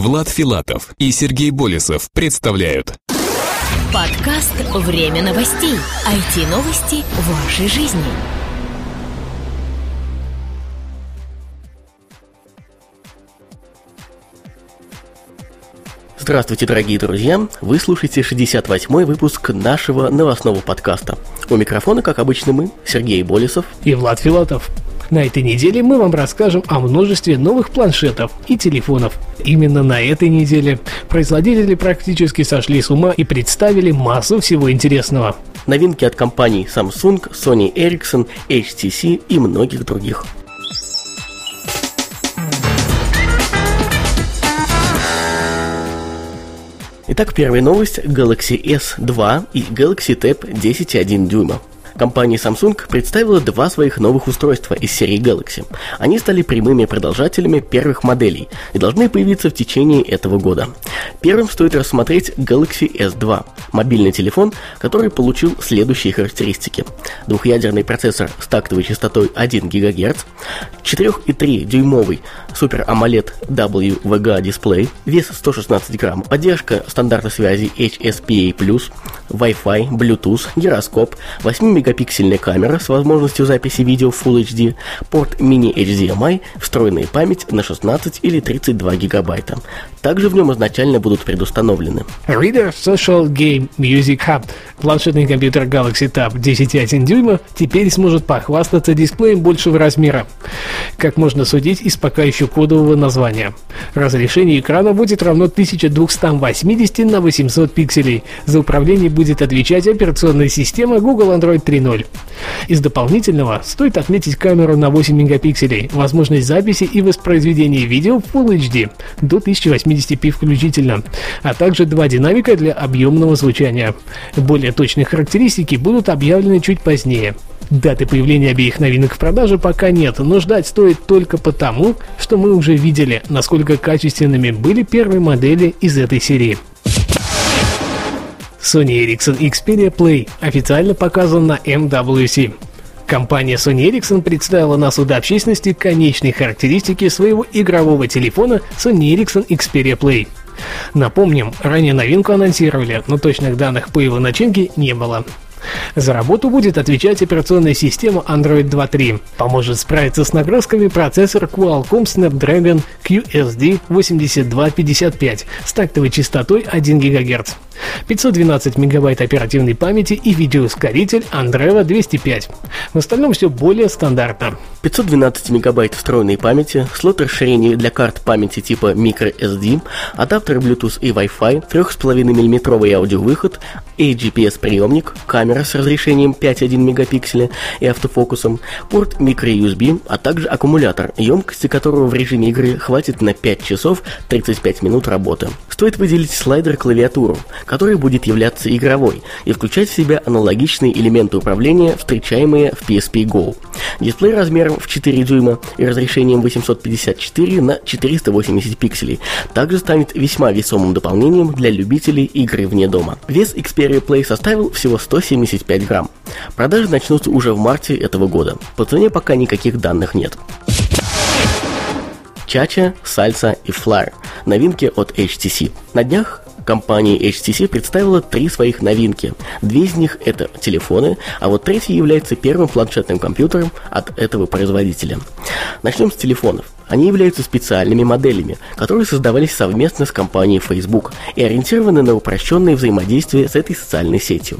Влад Филатов и Сергей Болесов представляют Подкаст «Время новостей». IT-новости в вашей жизни. Здравствуйте, дорогие друзья! Вы слушаете 68-й выпуск нашего новостного подкаста. У микрофона, как обычно, мы, Сергей Болесов и Влад Филатов. На этой неделе мы вам расскажем о множестве новых планшетов и телефонов. Именно на этой неделе производители практически сошли с ума и представили массу всего интересного. Новинки от компаний Samsung, Sony Ericsson, HTC и многих других. Итак, первая новость – Galaxy S2 и Galaxy Tab 10,1 дюйма. Компания Samsung представила два своих новых устройства из серии Galaxy. Они стали прямыми продолжателями первых моделей и должны появиться в течение этого года. Первым стоит рассмотреть Galaxy S2, мобильный телефон, который получил следующие характеристики. Двухъядерный процессор с тактовой частотой 1 ГГц, 4,3-дюймовый Super AMOLED WVGA дисплей, вес 116 грамм, поддержка стандарта связи HSPA+, Wi-Fi, Bluetooth, гироскоп, 8-мегапиксельная камера с возможностью записи видео Full HD, порт mini-HDMI, встроенная память на 16 или 32 гигабайта. Также в нем изначально будут предустановлены Reader Social Game Music Hub. Планшетный компьютер Galaxy Tab 10,1 дюйма теперь сможет похвастаться дисплеем большего размера. Как можно судить из пока еще кодового названия. Разрешение экрана будет равно 1280 на 800 пикселей. За управление будет отвечать операционная система Google Android 3.0. Из дополнительного стоит отметить камеру на 8 мегапикселей, возможность записи и воспроизведения видео в Full HD до 1080p включительно, а также два динамика для объемного звучания. Более точные характеристики будут объявлены чуть позднее. Даты появления обеих новинок в продаже пока нет, но ждать стоит только потому, что мы уже видели, насколько качественными были первые модели из этой серии. Sony Ericsson Xperia Play официально показан на MWC. Компания Sony Ericsson представила на суд общественности конечные характеристики своего игрового телефона Sony Ericsson Xperia Play. Напомним, ранее новинку анонсировали, но точных данных по его начинке не было. За работу будет отвечать операционная система Android 2.3. Поможет справиться с нагрузками процессор Qualcomm Snapdragon QSD 8255 с тактовой частотой 1 ГГц. 512 мегабайт оперативной памяти и видеоускоритель Andreva 205. В остальном все более стандартно. 512 мегабайт встроенной памяти, слот расширения для карт памяти типа microSD, адаптер Bluetooth и Wi-Fi, 3,5 мм аудиовыход, AGPS-приемник, камера с разрешением 5,1 мегапикселя и автофокусом, порт microUSB, а также аккумулятор, емкости которого в режиме игры хватит на 5 часов 35 минут работы. Стоит выделить слайдер-клавиатуру, который будет являться игровой и включать в себя аналогичные элементы управления, встречаемые в PSP Go. Дисплей размером в 4 дюйма и разрешением 854 на 480 пикселей также станет весьма весомым дополнением для любителей игры вне дома. Вес Xperia Play составил всего 175 грамм. Продажи начнутся уже в марте этого года. По цене пока никаких данных нет. Чача, Сальса и Flyer. Новинки от HTC. На днях компания HTC представила три своих новинки. Две из них это телефоны, а вот третий является первым планшетным компьютером от этого производителя. Начнем с телефонов. Они являются специальными моделями, которые создавались совместно с компанией Facebook и ориентированы на упрощенное взаимодействие с этой социальной сетью.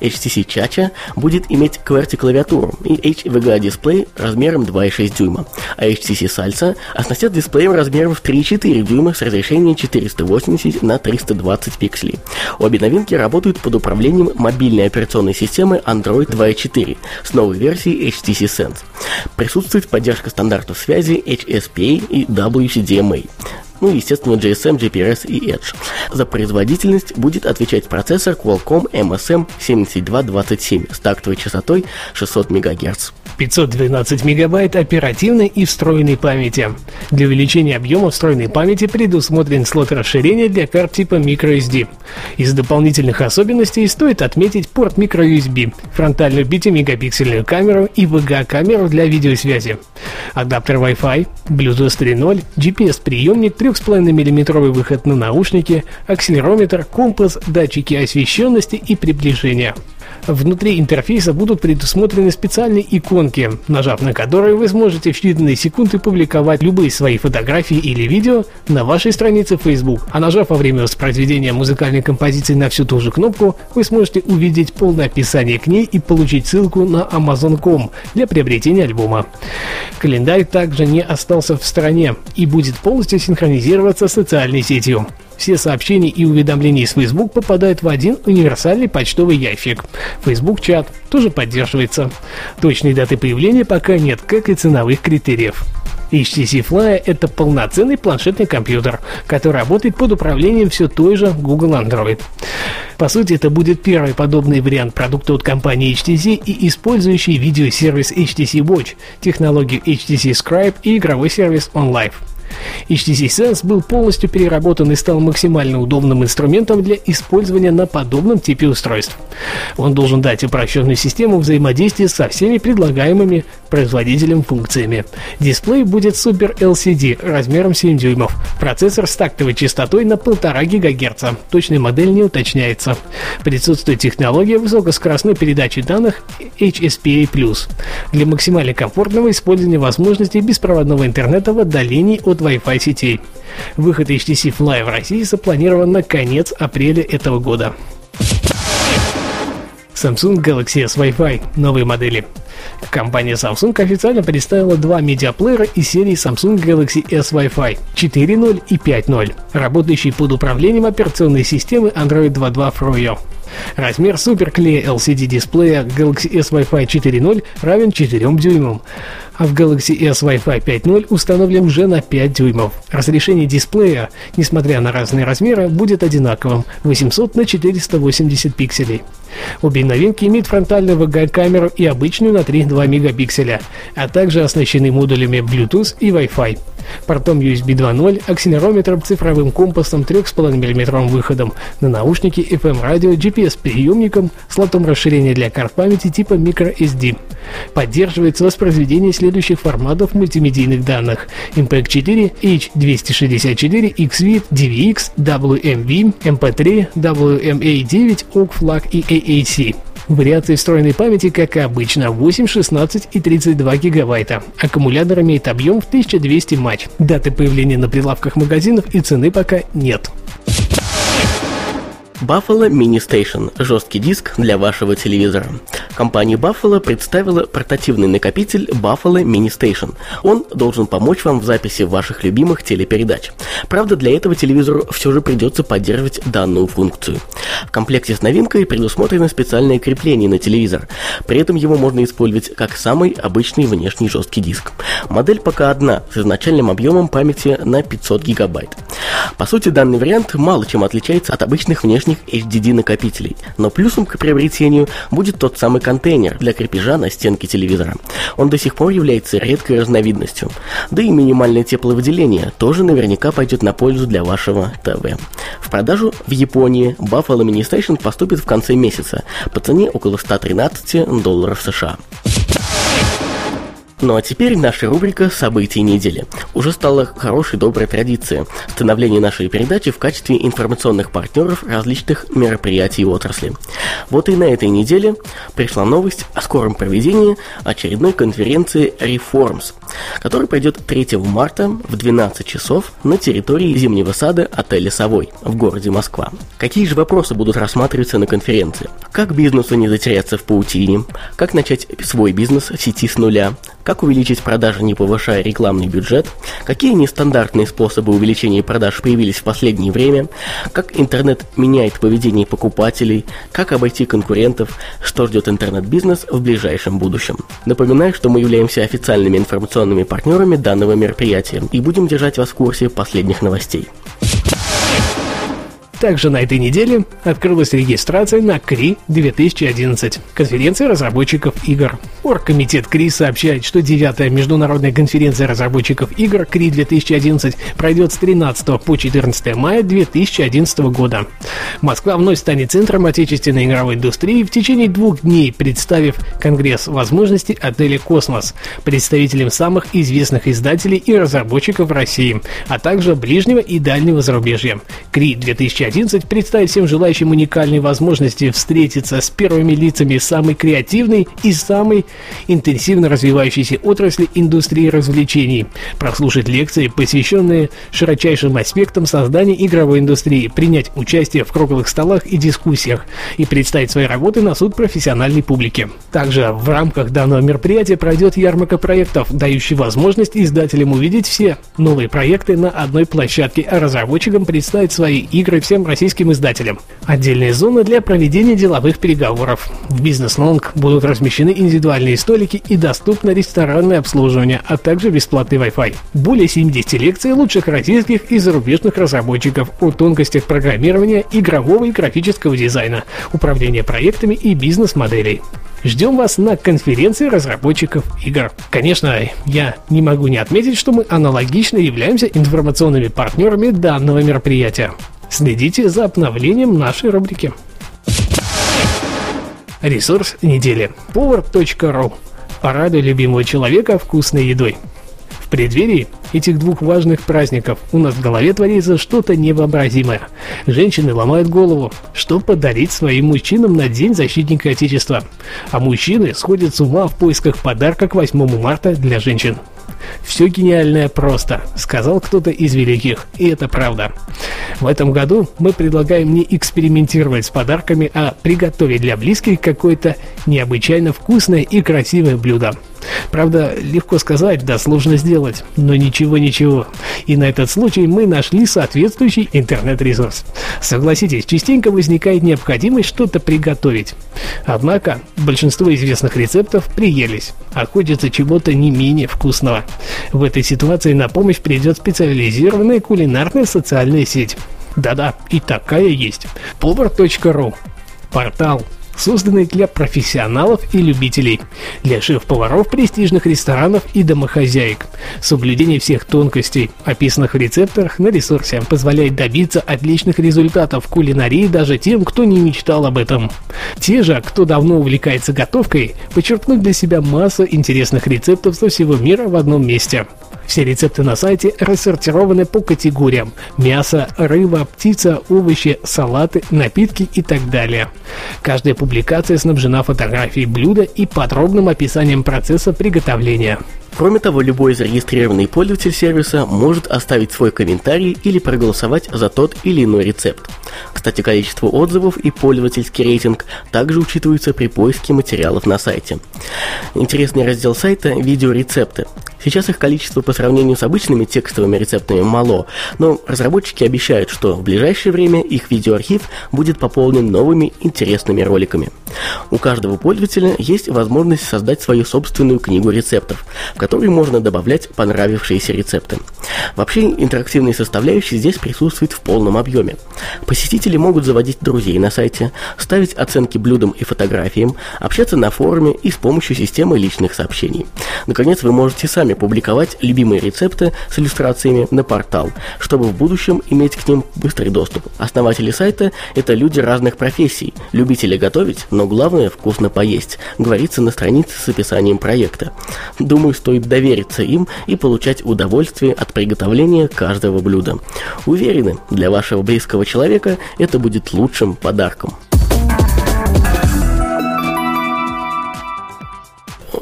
HTC Chacha будет иметь QWERTY-клавиатуру и HVGA-дисплей размером 2,6 дюйма, а HTC Salsa оснастят дисплеем размером в 3,4 дюйма с разрешением 480 на 320 пикселей. Обе новинки работают под управлением мобильной операционной системы Android 2.4 с новой версией HTC Sense. Присутствует поддержка стандартов связи HS SPA и WCDMA. Ну и, естественно, GSM, GPRS и Edge. За производительность будет отвечать процессор Qualcomm MSM 7227 с тактовой частотой 600 МГц. 512 мегабайт оперативной и встроенной памяти. Для увеличения объема встроенной памяти предусмотрен слот расширения для карт типа microSD. Из дополнительных особенностей стоит отметить порт microUSB, фронтальную 5-мегапиксельную камеру и VGA-камеру для видеосвязи. Адаптер Wi-Fi, Bluetooth 3.0, GPS-приемник, 3,5 мм выход на наушники, акселерометр, компас, датчики освещенности и приближения. Внутри интерфейса будут предусмотрены специальные иконки, нажав на которые вы сможете в считанные секунды публиковать любые свои фотографии или видео на вашей странице Facebook. А нажав во время воспроизведения музыкальной композиции на всю ту же кнопку, вы сможете увидеть полное описание к ней и получить ссылку на Amazon.com для приобретения альбома. Календарь также не остался в стороне и будет полностью синхронизироваться с социальной сетью. Все сообщения и уведомления из Facebook попадают в один универсальный почтовый ящик. Facebook чат тоже поддерживается. Точной даты появления пока нет, как и ценовых критериев. HTC Fly — это полноценный планшетный компьютер, который работает под управлением все той же Google Android. По сути, это будет первый подобный вариант продукта от компании HTC и использующий видеосервис HTC Watch, технологию HTC Scribe и игровой сервис OnLive. HTC Sense был полностью переработан и стал максимально удобным инструментом для использования на подобном типе устройств. Он должен дать упрощенную систему взаимодействия со всеми предлагаемыми производителем функциями. Дисплей будет Super LCD размером 7 дюймов, процессор с тактовой частотой на 1,5 ГГц, точная модель не уточняется. Присутствует технология высокоскоростной передачи данных HSPA+, для максимально комфортного использования возможностей беспроводного интернета в отдалении от Wi-Fi сетей. Выход HTC Fly в России запланирован на конец апреля этого года. Samsung Galaxy S Wi-Fi новые модели. Компания Samsung официально представила два медиаплеера из серии Samsung Galaxy S Wi-Fi 4.0 и 5.0, работающие под управлением операционной системы Android 2.2 Froyo. Размер суперклея LCD дисплея Galaxy S Wi-Fi 4.0 равен 4 дюймам, а в Galaxy S Wi-Fi 5.0 установлен уже на 5 дюймов. Разрешение дисплея, несмотря на разные размеры, будет одинаковым – 800 на 480 пикселей. Обе новинки имеют фронтальную VGA-камеру и обычную на 3,2 мегапикселя, а также оснащены модулями Bluetooth и Wi-Fi портом USB 2.0, акселерометром, цифровым компасом, 3,5 мм выходом на наушники, FM-радио, GPS-приемником, слотом расширения для карт памяти типа microSD. Поддерживается воспроизведение следующих форматов мультимедийных данных MPEG-4, H264, XVID, DVX, WMV, MP3, WMA9, OGG-FLAG и AAC. Вариации встроенной памяти, как обычно, 8, 16 и 32 гигабайта. Аккумулятор имеет объем в 1200 матч. Даты появления на прилавках магазинов и цены пока нет. Buffalo Mini Station – жесткий диск для вашего телевизора. Компания Buffalo представила портативный накопитель Buffalo Mini Station. Он должен помочь вам в записи ваших любимых телепередач. Правда, для этого телевизору все же придется поддерживать данную функцию. В комплекте с новинкой предусмотрено специальное крепление на телевизор. При этом его можно использовать как самый обычный внешний жесткий диск. Модель пока одна, с изначальным объемом памяти на 500 гигабайт. По сути, данный вариант мало чем отличается от обычных внешних внешних HDD накопителей, но плюсом к приобретению будет тот самый контейнер для крепежа на стенке телевизора. Он до сих пор является редкой разновидностью. Да и минимальное тепловыделение тоже наверняка пойдет на пользу для вашего ТВ. В продажу в Японии Buffalo Mini Station поступит в конце месяца по цене около 113 долларов США. Ну а теперь наша рубрика «События недели». Уже стала хорошей доброй традицией становление нашей передачи в качестве информационных партнеров различных мероприятий и отрасли. Вот и на этой неделе пришла новость о скором проведении очередной конференции Reforms, которая пойдет 3 марта в 12 часов на территории зимнего сада отеля «Совой» в городе Москва. Какие же вопросы будут рассматриваться на конференции? Как бизнесу не затеряться в паутине? Как начать свой бизнес в сети с нуля? Как увеличить продажи, не повышая рекламный бюджет, какие нестандартные способы увеличения продаж появились в последнее время, как интернет меняет поведение покупателей, как обойти конкурентов, что ждет интернет-бизнес в ближайшем будущем. Напоминаю, что мы являемся официальными информационными партнерами данного мероприятия и будем держать вас в курсе последних новостей. Также на этой неделе открылась регистрация на КРИ 2011, конференция разработчиков игр. Оргкомитет КРИ сообщает, что 9-я международная конференция разработчиков игр КРИ 2011 пройдет с 13 по 14 мая 2011 года. Москва вновь станет центром отечественной игровой индустрии в течение двух дней, представив Конгресс возможностей отеля «Космос», представителям самых известных издателей и разработчиков России, а также ближнего и дальнего зарубежья. КРИ 2011 представит всем желающим уникальные возможности встретиться с первыми лицами самой креативной и самой интенсивно развивающейся отрасли индустрии развлечений, прослушать лекции, посвященные широчайшим аспектам создания игровой индустрии, принять участие в круглых столах и дискуссиях и представить свои работы на суд профессиональной публики. Также в рамках данного мероприятия пройдет ярмарка проектов, дающий возможность издателям увидеть все новые проекты на одной площадке, а разработчикам представить свои игры всем российским издателям. Отдельные зоны для проведения деловых переговоров. В бизнес-лонг будут размещены индивидуальные столики и доступно ресторанное обслуживание, а также бесплатный Wi-Fi. Более 70 лекций лучших российских и зарубежных разработчиков о тонкостях программирования, игрового и графического дизайна, управления проектами и бизнес-моделей. Ждем вас на конференции разработчиков игр. Конечно, я не могу не отметить, что мы аналогично являемся информационными партнерами данного мероприятия. Следите за обновлением нашей рубрики. Ресурс недели. Повар.ру. Порадуй любимого человека вкусной едой. Преддверии этих двух важных праздников у нас в голове творится что-то невообразимое. Женщины ломают голову, что подарить своим мужчинам на День защитника Отечества. А мужчины сходят с ума в поисках подарка к 8 марта для женщин. «Все гениальное просто», — сказал кто-то из великих, и это правда. В этом году мы предлагаем не экспериментировать с подарками, а приготовить для близких какое-то необычайно вкусное и красивое блюдо. Правда, легко сказать, да сложно сделать, но ничего-ничего. И на этот случай мы нашли соответствующий интернет-ресурс. Согласитесь, частенько возникает необходимость что-то приготовить. Однако, большинство известных рецептов приелись, а хочется чего-то не менее вкусного. В этой ситуации на помощь придет специализированная кулинарная социальная сеть. Да-да, и такая есть. Повар.ру Портал созданный для профессионалов и любителей, для шеф-поваров престижных ресторанов и домохозяек. Соблюдение всех тонкостей, описанных в рецептах на ресурсе, позволяет добиться отличных результатов в кулинарии даже тем, кто не мечтал об этом. Те же, кто давно увлекается готовкой, подчеркнут для себя массу интересных рецептов со всего мира в одном месте. Все рецепты на сайте рассортированы по категориям – мясо, рыба, птица, овощи, салаты, напитки и так далее. Каждая публикация снабжена фотографией блюда и подробным описанием процесса приготовления. Кроме того, любой зарегистрированный пользователь сервиса может оставить свой комментарий или проголосовать за тот или иной рецепт. Кстати, количество отзывов и пользовательский рейтинг также учитываются при поиске материалов на сайте. Интересный раздел сайта – видеорецепты. Сейчас их количество по сравнению с обычными текстовыми рецептами мало, но разработчики обещают, что в ближайшее время их видеоархив будет пополнен новыми интересными роликами. У каждого пользователя есть возможность создать свою собственную книгу рецептов, в которой можно добавлять понравившиеся рецепты. Вообще, интерактивные составляющие здесь присутствуют в полном объеме. Посетители могут заводить друзей на сайте, ставить оценки блюдам и фотографиям, общаться на форуме и с помощью системы личных сообщений. Наконец, вы можете сами публиковать любимые рецепты с иллюстрациями на портал, чтобы в будущем иметь к ним быстрый доступ. Основатели сайта – это люди разных профессий, любители готовить, но главное – вкусно поесть, говорится на странице с описанием проекта. Думаю, стоит довериться им и получать удовольствие от приготовления каждого блюда. Уверены, для вашего близкого человека это будет лучшим подарком.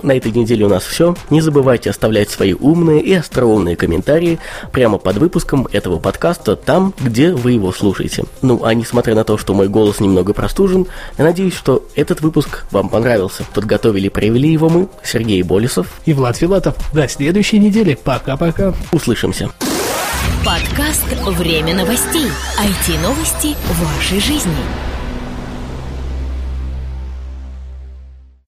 На этой неделе у нас все. Не забывайте оставлять свои умные и остроумные комментарии прямо под выпуском этого подкаста там, где вы его слушаете. Ну, а несмотря на то, что мой голос немного простужен, я надеюсь, что этот выпуск вам понравился. Подготовили и провели его мы, Сергей Болесов и Влад Филатов. До следующей недели. Пока-пока. Услышимся. Подкаст «Время новостей». IT-новости вашей жизни.